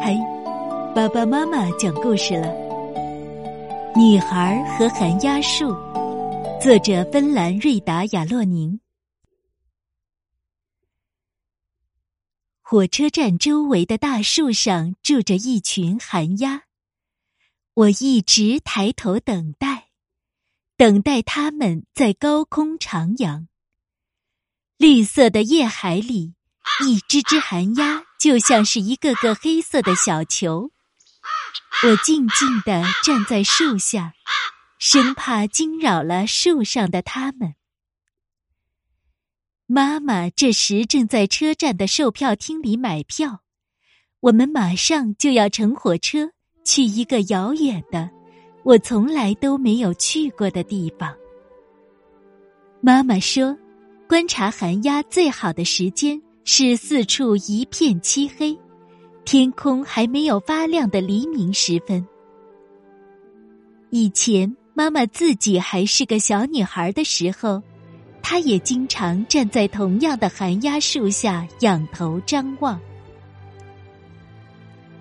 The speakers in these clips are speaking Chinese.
嗨，爸爸妈妈讲故事了。女孩和寒鸦树，作者芬兰瑞达·亚洛宁。火车站周围的大树上住着一群寒鸦，我一直抬头等待，等待它们在高空徜徉。绿色的夜海里，一只只寒鸦。就像是一个个黑色的小球，我静静地站在树下，生怕惊扰了树上的它们。妈妈这时正在车站的售票厅里买票，我们马上就要乘火车去一个遥远的、我从来都没有去过的地方。妈妈说，观察寒鸦最好的时间。是四处一片漆黑，天空还没有发亮的黎明时分。以前妈妈自己还是个小女孩的时候，她也经常站在同样的寒鸦树下仰头张望。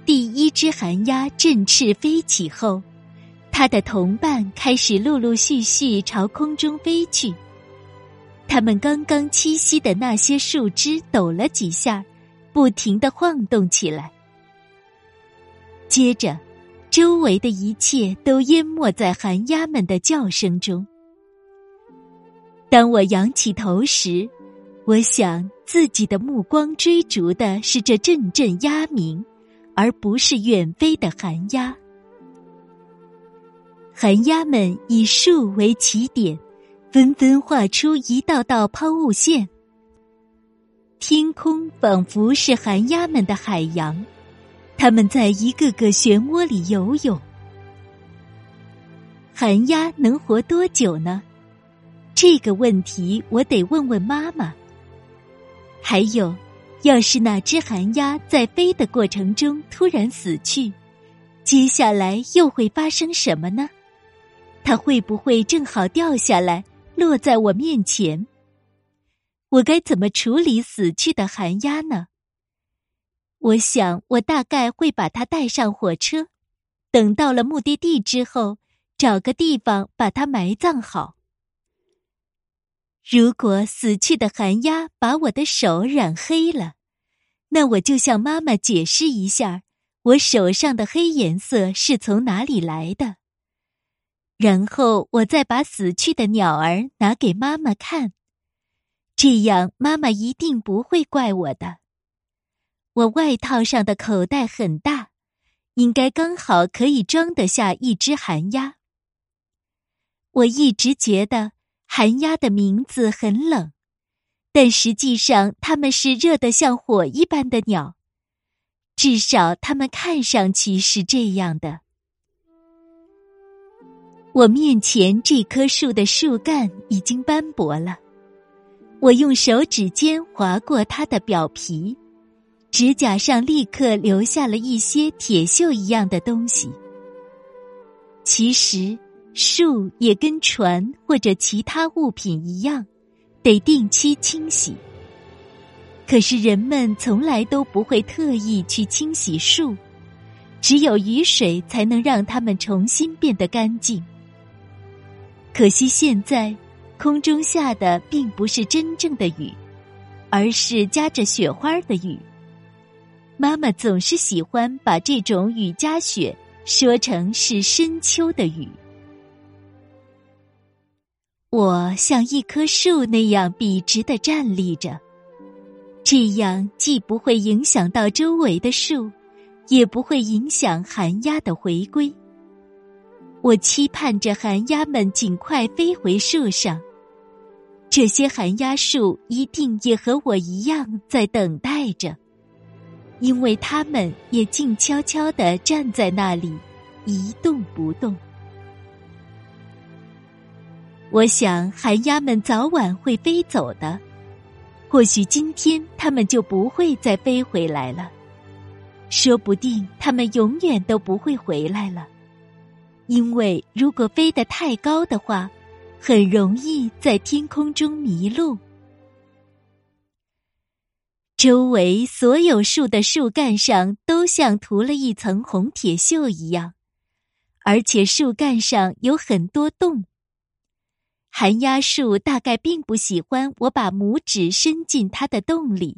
第一只寒鸦振翅飞起后，它的同伴开始陆陆续续朝空中飞去。它们刚刚栖息的那些树枝抖了几下，不停的晃动起来。接着，周围的一切都淹没在寒鸦们的叫声中。当我仰起头时，我想自己的目光追逐的是这阵阵鸦鸣，而不是远飞的寒鸦。寒鸦们以树为起点。纷纷画出一道道抛物线，天空仿佛是寒鸦们的海洋，它们在一个个漩涡里游泳。寒鸦能活多久呢？这个问题我得问问妈妈。还有，要是那只寒鸦在飞的过程中突然死去，接下来又会发生什么呢？它会不会正好掉下来？落在我面前，我该怎么处理死去的寒鸦呢？我想，我大概会把它带上火车，等到了目的地之后，找个地方把它埋葬好。如果死去的寒鸦把我的手染黑了，那我就向妈妈解释一下，我手上的黑颜色是从哪里来的。然后我再把死去的鸟儿拿给妈妈看，这样妈妈一定不会怪我的。我外套上的口袋很大，应该刚好可以装得下一只寒鸦。我一直觉得寒鸦的名字很冷，但实际上它们是热得像火一般的鸟，至少它们看上去是这样的。我面前这棵树的树干已经斑驳了，我用手指尖划过它的表皮，指甲上立刻留下了一些铁锈一样的东西。其实，树也跟船或者其他物品一样，得定期清洗。可是人们从来都不会特意去清洗树，只有雨水才能让它们重新变得干净。可惜现在，空中下的并不是真正的雨，而是夹着雪花的雨。妈妈总是喜欢把这种雨夹雪说成是深秋的雨。我像一棵树那样笔直的站立着，这样既不会影响到周围的树，也不会影响寒鸦的回归。我期盼着寒鸦们尽快飞回树上，这些寒鸦树一定也和我一样在等待着，因为它们也静悄悄地站在那里，一动不动。我想寒鸦们早晚会飞走的，或许今天它们就不会再飞回来了，说不定它们永远都不会回来了。因为如果飞得太高的话，很容易在天空中迷路。周围所有树的树干上都像涂了一层红铁锈一样，而且树干上有很多洞。寒鸦树大概并不喜欢我把拇指伸进它的洞里，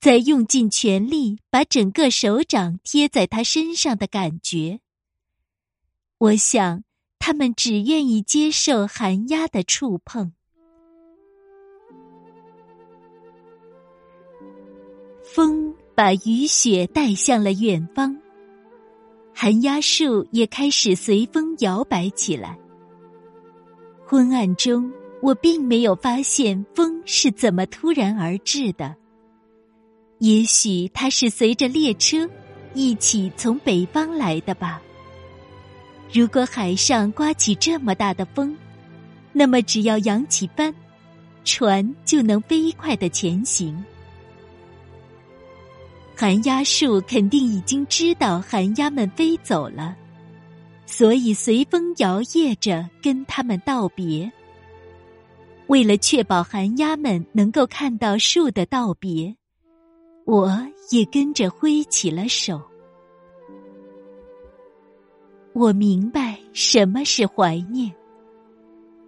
再用尽全力把整个手掌贴在它身上的感觉。我想，他们只愿意接受寒鸦的触碰。风把雨雪带向了远方，寒鸦树也开始随风摇摆起来。昏暗中，我并没有发现风是怎么突然而至的。也许它是随着列车一起从北方来的吧。如果海上刮起这么大的风，那么只要扬起帆，船就能飞快的前行。寒鸦树肯定已经知道寒鸦们飞走了。所以随风摇曳着跟他们道别。为了确保寒鸦们能够看到树的道别，我也跟着挥起了手。我明白什么是怀念，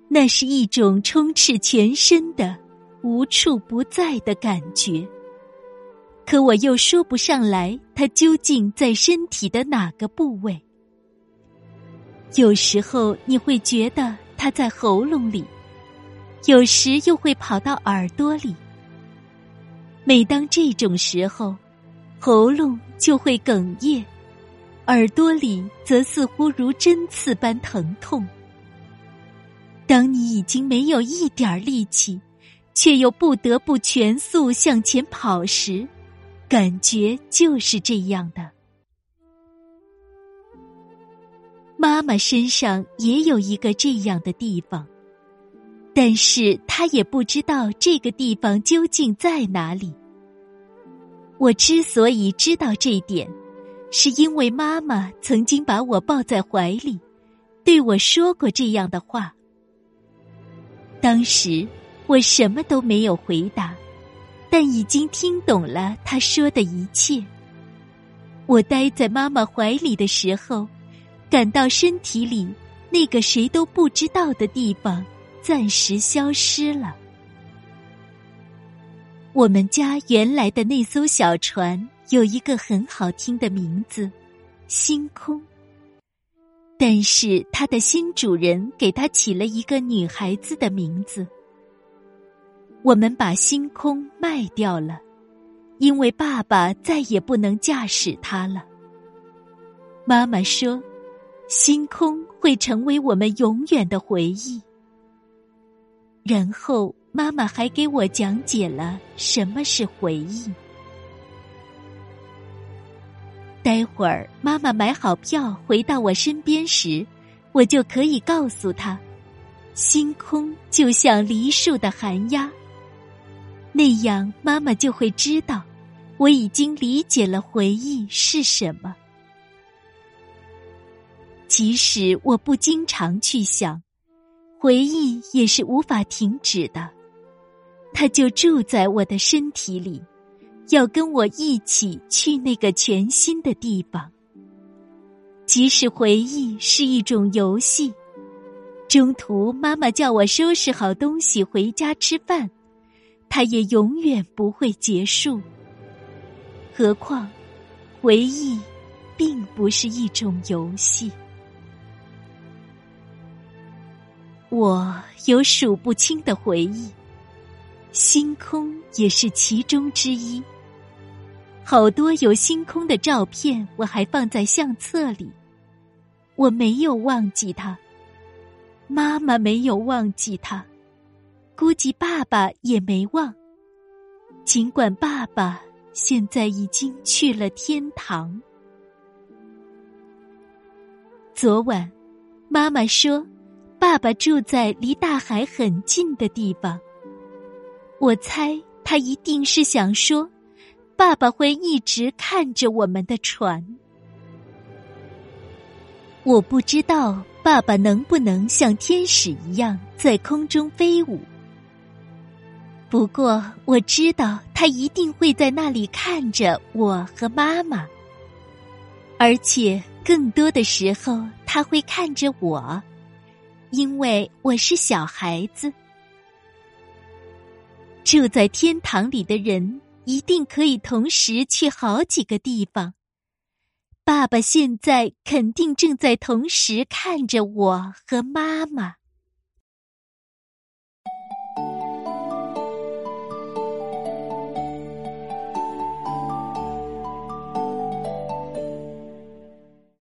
那是一种充斥全身的、无处不在的感觉。可我又说不上来，它究竟在身体的哪个部位。有时候你会觉得它在喉咙里，有时又会跑到耳朵里。每当这种时候，喉咙就会哽咽，耳朵里则似乎如针刺般疼痛。当你已经没有一点力气，却又不得不全速向前跑时，感觉就是这样的。妈妈身上也有一个这样的地方，但是她也不知道这个地方究竟在哪里。我之所以知道这点，是因为妈妈曾经把我抱在怀里，对我说过这样的话。当时我什么都没有回答，但已经听懂了她说的一切。我待在妈妈怀里的时候。感到身体里那个谁都不知道的地方暂时消失了。我们家原来的那艘小船有一个很好听的名字——星空，但是它的新主人给它起了一个女孩子的名字。我们把星空卖掉了，因为爸爸再也不能驾驶它了。妈妈说。星空会成为我们永远的回忆。然后，妈妈还给我讲解了什么是回忆。待会儿，妈妈买好票回到我身边时，我就可以告诉她：星空就像梨树的寒鸦。那样，妈妈就会知道，我已经理解了回忆是什么。即使我不经常去想，回忆也是无法停止的。它就住在我的身体里，要跟我一起去那个全新的地方。即使回忆是一种游戏，中途妈妈叫我收拾好东西回家吃饭，它也永远不会结束。何况，回忆并不是一种游戏。我有数不清的回忆，星空也是其中之一。好多有星空的照片，我还放在相册里。我没有忘记他，妈妈没有忘记他，估计爸爸也没忘。尽管爸爸现在已经去了天堂。昨晚，妈妈说。爸爸住在离大海很近的地方，我猜他一定是想说，爸爸会一直看着我们的船。我不知道爸爸能不能像天使一样在空中飞舞，不过我知道他一定会在那里看着我和妈妈，而且更多的时候他会看着我，因为我是小孩子。住在天堂里的人一定可以同时去好几个地方。爸爸现在肯定正在同时看着我和妈妈。